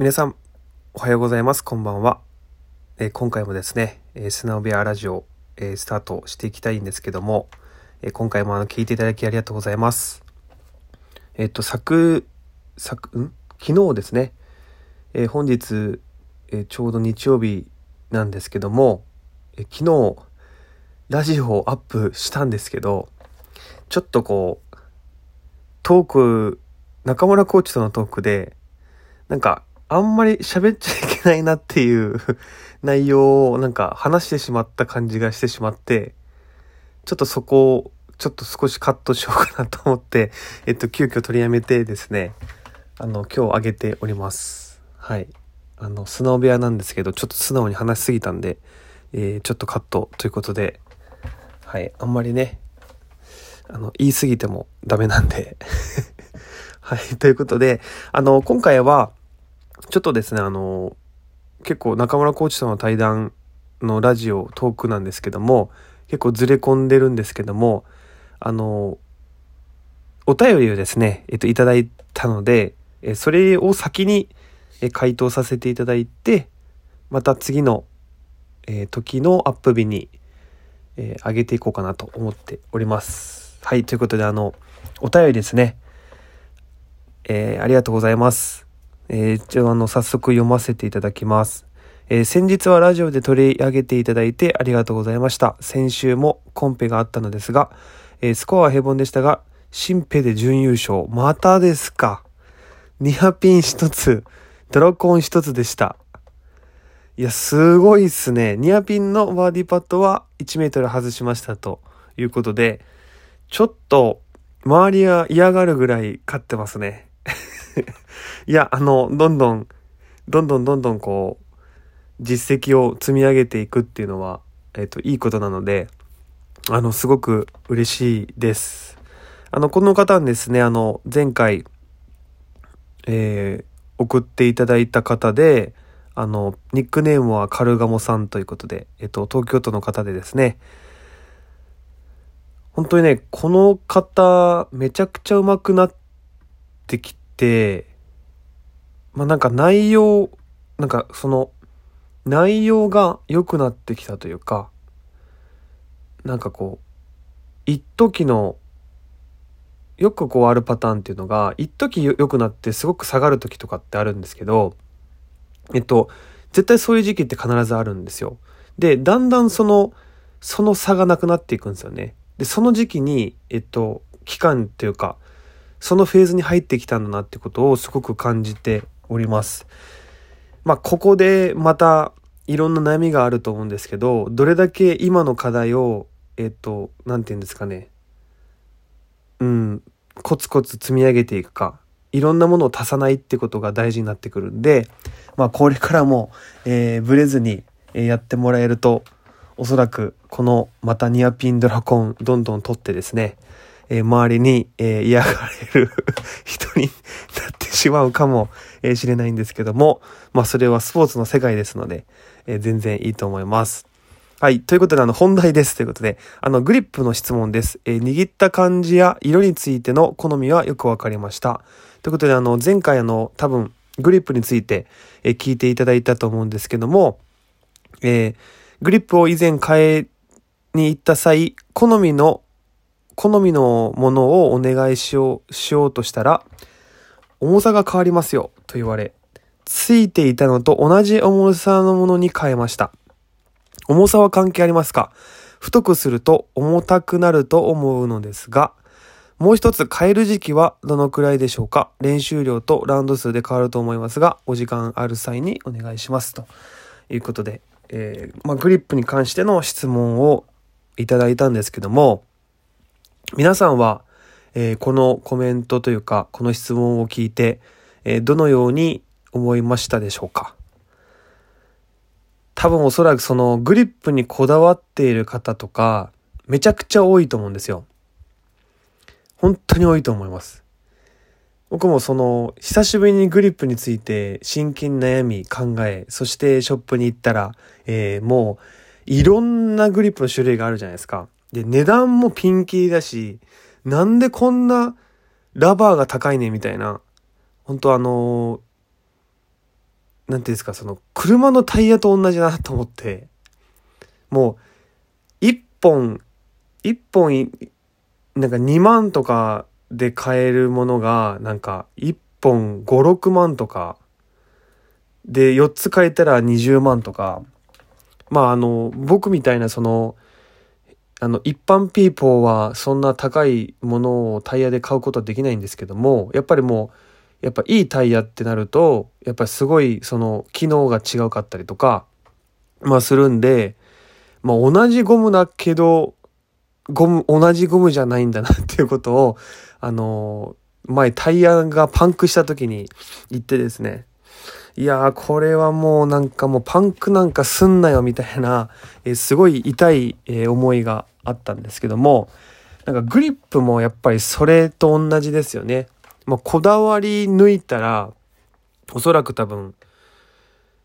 皆さん、おはようございます。こんばんは。えー今回もですね、えー、砂尾部屋ラジオ、えースタートしていきたいんですけども、え今回もあの、聞いていただきありがとうございます。えっ、と、昨、昨、ん？昨日ですね、え本日、えちょうど日曜日なんですけども、え昨日、ラジオをアップしたんですけど、ちょっとこう、トーク、中村コーチとのトークで、なんか、あんまり喋っちゃいけないなっていう 内容をなんか話してしまった感じがしてしまって、ちょっとそこをちょっと少しカットしようかなと思って、えっと、急遽取りやめてですね、あの、今日上げております。はい。あの、素直部屋なんですけど、ちょっと素直に話しすぎたんで、えーちょっとカットということで、はい。あんまりね、あの、言い過ぎてもダメなんで。はい。ということで、あの、今回は、ちょっとですね、あの、結構中村コーチとの対談のラジオ、トークなんですけども、結構ずれ込んでるんですけども、あの、お便りをですね、えっと、いただいたので、えそれを先にえ回答させていただいて、また次の、え時のアップ日に、えー上げていこうかなと思っております。はい、ということで、あの、お便りですね。えーありがとうございます。えー、じゃあ、の、早速読ませていただきます。えー先日はラジオで取り上げていただいてありがとうございました。先週もコンペがあったのですが、えースコアは平凡でしたが、シンペで準優勝。またですか。ニアピン一つ、ドラコン一つでした。いや、すごいっすね。ニアピンのバーディーパットは1メートル外しましたということで、ちょっと周りが嫌がるぐらい勝ってますね。いや、あの、どんどん、どんどんどんどんこう、実績を積み上げていくっていうのは、えっ、と、いいことなので、あの、すごく嬉しいです。あの、この方にですね、あの、前回、えー送っていただいた方で、あの、ニックネームはカルガモさんということで、えっと、東京都の方でですね、本当にね、この方、めちゃくちゃ上手くなってきて、まあなんか内容、なんかその、内容が良くなってきたというか、なんかこう、一時の、よくこうあるパターンっていうのが、一時良くなってすごく下がる時とかってあるんですけど、えっと、絶対そういう時期って必ずあるんですよ。で、だんだんその、その差がなくなっていくんですよね。で、その時期に、えっと、期間っていうか、そのフェーズに入ってきたんだなってことをすごく感じております。まあ、ここでまたいろんな悩みがあると思うんですけど、どれだけ今の課題を、えっと、なんて言うんですかね。うん、コツコツ積み上げていくか、いろんなものを足さないってことが大事になってくるんで、まあ、これからも、えーブレずに、やってもらえると、おそらく、この、またニアピンドラコン、どんどん取ってですね、えー周りに、えー嫌がれる 人になってしまうかもしれないんですけども、まあ、それはスポーツの世界ですので、えー全然いいと思います。はい。ということで、あの、本題です。ということで、あの、グリップの質問です。え握った感じや色についての好みはよくわかりました。ということで、あの、前回あの、多分、グリップについて、え聞いていただいたと思うんですけども、えグリップを以前買いに行った際、好みの、好みのものをお願いしよう、しようとしたら、重さが変わりますよ、と言われ、ついていたのと同じ重さのものに変えました。重さは関係ありますか？太くすると重たくなると思うのですが、もう一つ変える時期はどのくらいでしょうか？練習量とラウンド数で変わると思いますが、お時間ある際にお願いします。ということで、えーまあ、グリップに関しての質問をいただいたんですけども、皆さんは、えーこのコメントというか、この質問を聞いて、えーどのように思いましたでしょうか？多分おそらくそのグリップにこだわっている方とか、めちゃくちゃ多いと思うんですよ。本当に多いと思います。僕もその、久しぶりにグリップについて真剣に悩み、考え、そしてショップに行ったら、えーもう、いろんなグリップの種類があるじゃないですか。で、値段もピンキリだし、なんでこんなラバーが高いねみたいな。本当あのなんていうんですか、その、車のタイヤと同じだなと思って、もう、一本、一本、なんか2万とかで買えるものが、なんか、一本5、6万とか、で、4つ買えたら20万とか、まあ、あの、僕みたいな、その、あの、一般ピーポーはそんな高いものをタイヤで買うことはできないんですけども、やっぱりもう、やっぱいいタイヤってなると、やっぱりすごいその機能が違うかったりとか、まあするんで、まあ同じゴムだけど、ゴム、同じゴムじゃないんだなっていうことを、あの、前タイヤがパンクした時に言ってですね、いやーこれはもうなんかもうパンクなんかすんなよみたいな、えー、すごい痛い、え、思いがあったんですけども、なんかグリップもやっぱりそれと同じですよね。まあ、こだわり抜いたら、おそらく多分、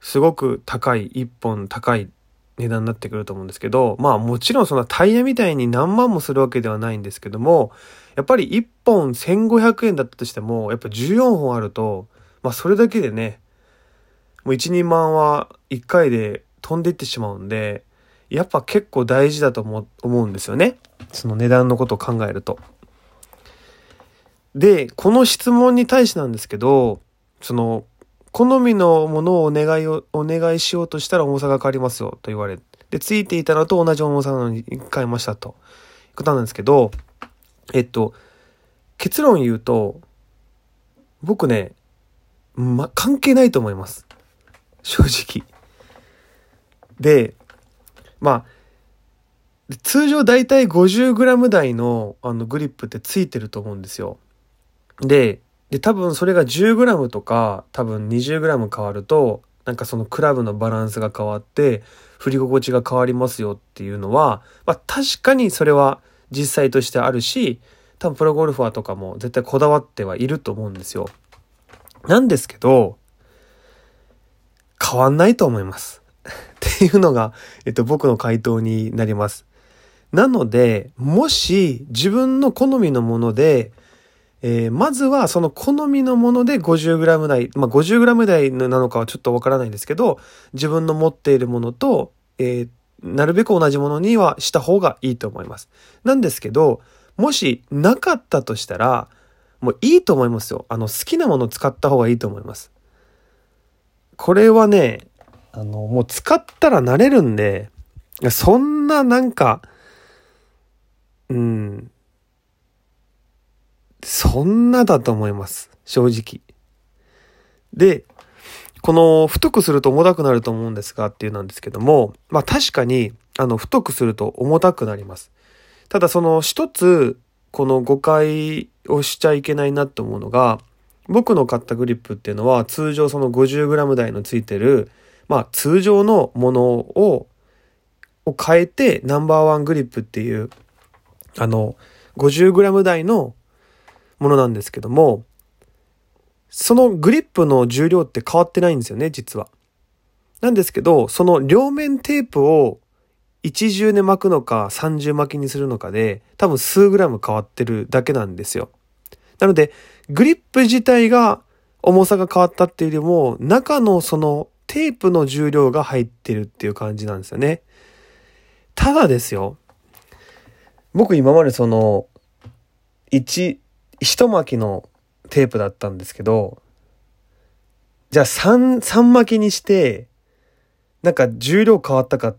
すごく高い、一本高い値段になってくると思うんですけど、まあもちろんそのタイヤみたいに何万もするわけではないんですけども、やっぱり1本1500円だったとしても、やっぱ14本あると、まあそれだけでね、もう1、2万は1回で飛んでいってしまうんで、やっぱ結構大事だと思うんですよね。その値段のことを考えると。で、この質問に対してなんですけど、その、好みのものをお願いを、お願いしようとしたら重さが変わりますよと言われで、ついていたのと同じ重さなのに変えましたと。いうことなんですけど、えっと、結論言うと、僕ね、ま、関係ないと思います。正直。で、まあ、通常だいたい 50g 台のあのグリップってついてると思うんですよ。で、で、多分それが 10g とか多分 20g 変わると、なんかそのクラブのバランスが変わって、振り心地が変わりますよっていうのは、まあ確かにそれは実際としてあるし、多分プロゴルファーとかも絶対こだわってはいると思うんですよ。なんですけど、変わんないと思います。っていうのが、えっと、僕の回答になります。なので、もし自分の好みのもので、えー、まずはその好みのもので 50g 台、まあ、50g 台なのかはちょっとわからないんですけど、自分の持っているものと、えー、なるべく同じものにはした方がいいと思います。なんですけど、もしなかったとしたら、もういいと思いますよ。あの、好きなものを使った方がいいと思います。これはね、あの、もう使ったら慣れるんで、そんななんか、うん、そんなだと思います。正直。で、この太くすると重たくなると思うんですがっていうなんですけども、まあ確かに、あの、太くすると重たくなります。ただその一つ、この誤解をしちゃいけないなって思うのが、僕の買ったグリップっていうのは通常その 50g 台のついてる、まあ通常のものを、を変えてナンバーワングリップっていう、あの、50g 台のものなんですけども、そのグリップの重量って変わってないんですよね、実は。なんですけど、その両面テープを一重で巻くのか三重巻きにするのかで、多分数グラム変わってるだけなんですよ。なので、グリップ自体が重さが変わったっていうよりも、中のそのテープの重量が入ってるっていう感じなんですよね。ただですよ。僕今までその、1、一巻きのテープだったんですけど、じゃあ3、三巻きにして、なんか重量変わったか、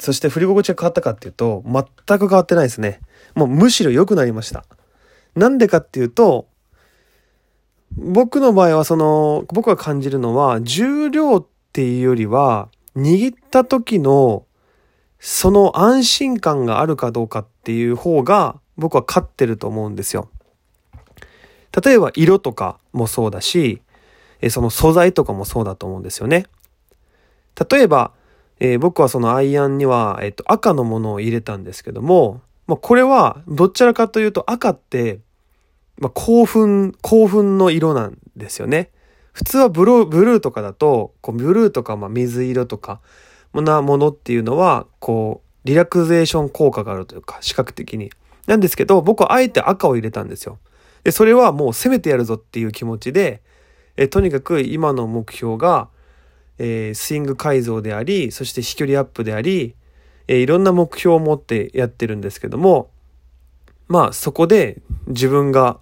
そして振り心地が変わったかっていうと、全く変わってないですね。もうむしろ良くなりました。なんでかっていうと、僕の場合はその、僕が感じるのは、重量っていうよりは、握った時の、その安心感があるかどうかっていう方が、僕は勝ってると思うんですよ。例えば色とかもそうだし、その素材とかもそうだと思うんですよね。例えば、えー、僕はそのアイアンには、えっと、赤のものを入れたんですけども、まあ、これはどちらかというと赤って、まあ、興奮、興奮の色なんですよね。普通はブルー、ブルーとかだと、こうブルーとか、まあ、水色とか、なものっていうのは、こう、リラクゼーション効果があるというか、視覚的に。なんですけど、僕はあえて赤を入れたんですよ。で、それはもう攻めてやるぞっていう気持ちで、え、とにかく今の目標が、えー、スイング改造であり、そして飛距離アップであり、えー、いろんな目標を持ってやってるんですけども、まあそこで自分が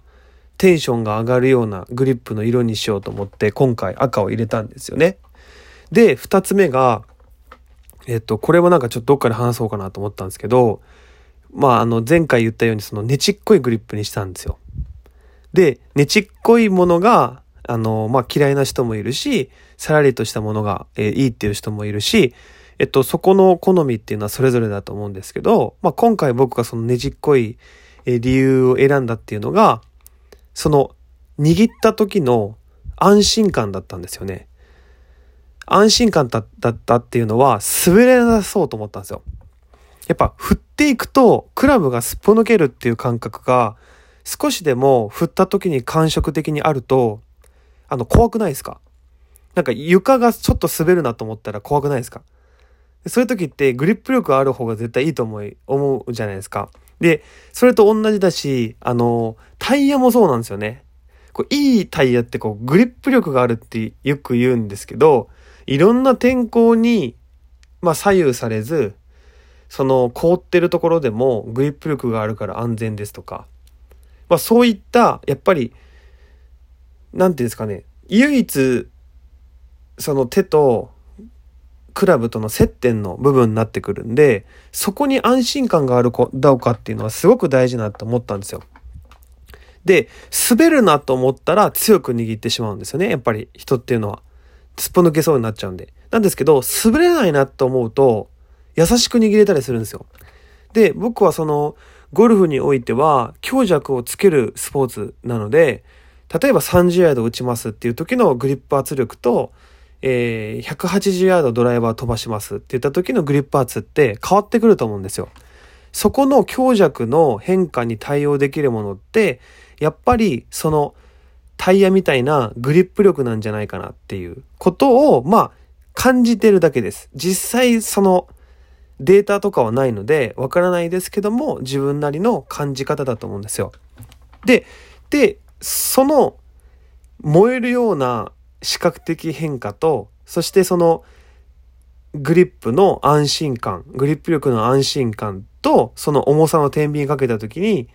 テンションが上がるようなグリップの色にしようと思って今回赤を入れたんですよね。で、二つ目が、えっと、これもなんかちょっとどっかで話そうかなと思ったんですけど、まああの前回言ったようにそのねちっこいグリップにしたんですよ。で、ねちっこいものが、あの、まあ嫌いな人もいるし、さらりとしたものが、えー、いいっていう人もいるし、えっと、そこの好みっていうのはそれぞれだと思うんですけど、まあ今回僕がそのねじっこい理由を選んだっていうのが、その握った時の安心感だったんですよね。安心感だったっていうのは滑れなそうと思ったんですよ。やっぱ振っていくとクラブがすっぽ抜けるっていう感覚が少しでも振った時に感触的にあると、あの怖くないですか？なんか床がちょっと滑るなと思ったら怖くないですか？そういう時ってグリップ力ある方が絶対いいと思い、思うじゃないですか。で、それと同じだし、あの、タイヤもそうなんですよね。こういいタイヤってこうグリップ力があるってよく言うんですけど、いろんな天候に、まあ左右されず、その凍ってるところでもグリップ力があるから安全ですとか、まあそういった、やっぱり、なんていうんですかね、唯一、その手とクラブとの接点の部分になってくるんで、そこに安心感があるかどうかっていうのはすごく大事なと思ったんですよ。で、滑るなと思ったら強く握ってしまうんですよね。やっぱり人っていうのは。すっぽ抜けそうになっちゃうんで。なんですけど、滑れないなと思うと、優しく握れたりするんですよ。で、僕はその、ゴルフにおいては強弱をつけるスポーツなので、例えば30ヤード打ちますっていう時のグリップ圧力と、えー、180ヤードドライバー飛ばしますって言った時のグリップ圧って変わってくると思うんですよ。そこの強弱の変化に対応できるものって、やっぱりそのタイヤみたいなグリップ力なんじゃないかなっていうことを、まあ、感じてるだけです。実際そのデータとかはないので、わからないですけども、自分なりの感じ方だと思うんですよ。で、で、その燃えるような視覚的変化と、そしてそのグリップの安心感、グリップ力の安心感と、その重さの天秤かけた時に、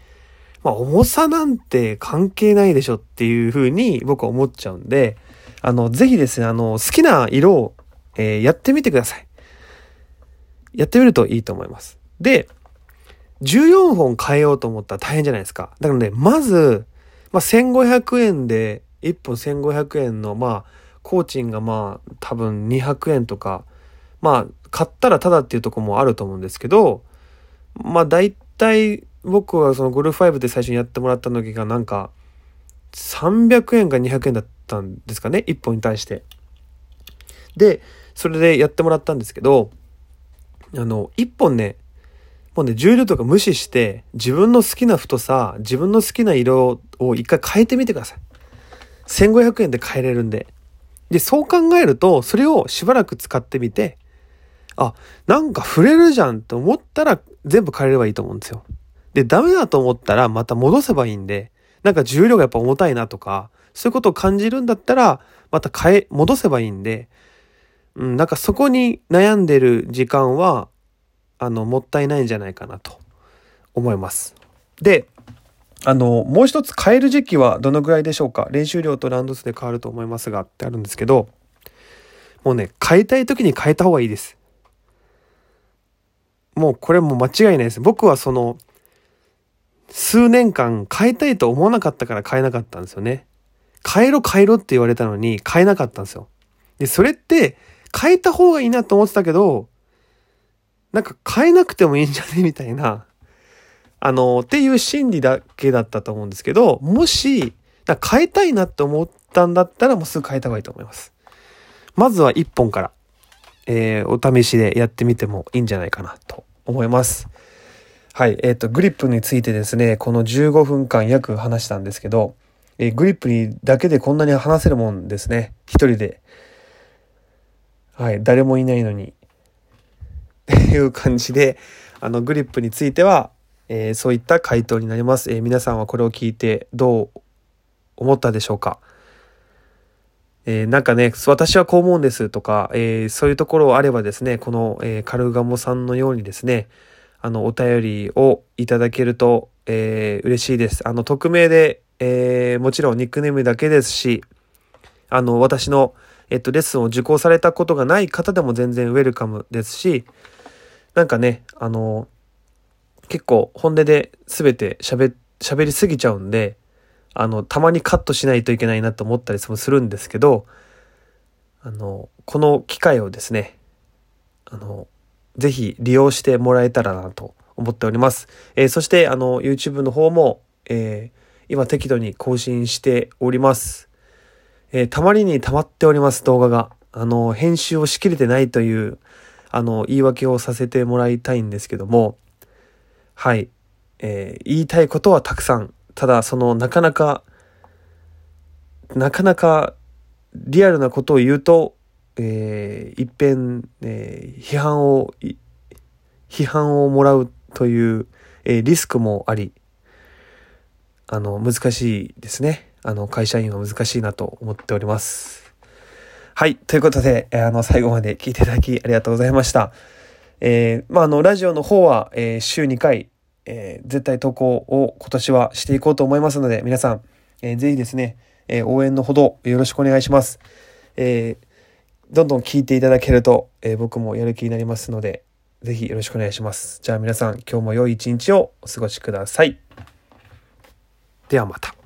まあ重さなんて関係ないでしょっていうふうに僕は思っちゃうんで、あの、ぜひですね、あの、好きな色を、えー、やってみてください。やってみるといいと思います。で、14本変えようと思ったら大変じゃないですか。だからね、まず、まあ、1500円で1本1500円の、まあ、工賃がまあ、多分200円とか、まあ、買ったらただっていうとこもあると思うんですけど、まあ、大体、僕はそのゴルフ5で最初にやってもらった時がなんか、300円か200円だったんですかね、1本に対して。で、それでやってもらったんですけど、あの、1本ね、もうね、重量とか無視して、自分の好きな太さ、自分の好きな色を一回変えてみてください。1500円で買えれるんで。で、そう考えると、それをしばらく使ってみて、あ、なんか触れるじゃんって思ったら全部変えればいいと思うんですよ。で、ダメだと思ったらまた戻せばいいんで、なんか重量がやっぱ重たいなとか、そういうことを感じるんだったら、また変え、戻せばいいんで、うん、なんかそこに悩んでる時間は、あの、もったいないんじゃないかなと思います。で、あの、もう一つ変える時期はどのぐらいでしょうか？練習量とランド数で変わると思いますがってあるんですけど、もうね、変えたい時に変えた方がいいです。もうこれも間違いないです。僕はその、数年間変えたいと思わなかったから変えなかったんですよね。変えろ変えろって言われたのに変えなかったんですよ。で、それって変えた方がいいなと思ってたけど、なんか変えなくてもいいんじゃね？みたいな、あの、っていう心理だけだったと思うんですけど、もし、変えたいなって思ったんだったらもうすぐ変えた方がいいと思います。まずは1本から、えー、お試しでやってみてもいいんじゃないかなと思います。はい。えっ、ー、と、グリップについてですね、この15分間約話したんですけど、えー、グリップにだけでこんなに話せるもんですね。一人で。はい。誰もいないのに。っていう感じで、あの、グリップについては、えー、そういった回答になります、えー、皆さんはこれを聞いてどう思ったでしょうか？えー、なんかね、私はこう思うんですとか、え、そういうところあればですね、この、え、カルガモさんのようにですね、あの、お便りをいただけると、え、嬉しいです。あの、匿名で、え、もちろんニックネームだけですし、あの、私の、えっと、レッスンを受講されたことがない方でも全然ウェルカムですし、なんかね、あの、結構本音で全て喋、喋りすぎちゃうんで、あの、たまにカットしないといけないなと思ったりもするんですけど、あの、この機会をですね、あの、ぜひ利用してもらえたらなと思っております。えー、そして、あの、YouTube の方も、えー、今適度に更新しております。えー、たまりに溜まっております、動画が。あの、編集をしきれてないという、あの、言い訳をさせてもらいたいんですけども、はい。えー、言いたいことはたくさんただ、その、なかなか、なかなかリアルなことを言うと、えー、一遍、えー、批判を、批判をもらうという、えー、リスクもあり、あの、難しいですね。あの、会社員は難しいなと思っております。はい。ということで、あの、最後まで聞いていただきありがとうございました。えー、まあ、あの、ラジオの方は、えー、週2回、えー、絶対投稿を今年はしていこうと思いますので、皆さん、えー、ぜひですね、えー、応援のほどよろしくお願いします。えー、どんどん聞いていただけると、えー、僕もやる気になりますので、ぜひよろしくお願いします。じゃあ皆さん、今日も良い一日をお過ごしください。ではまた。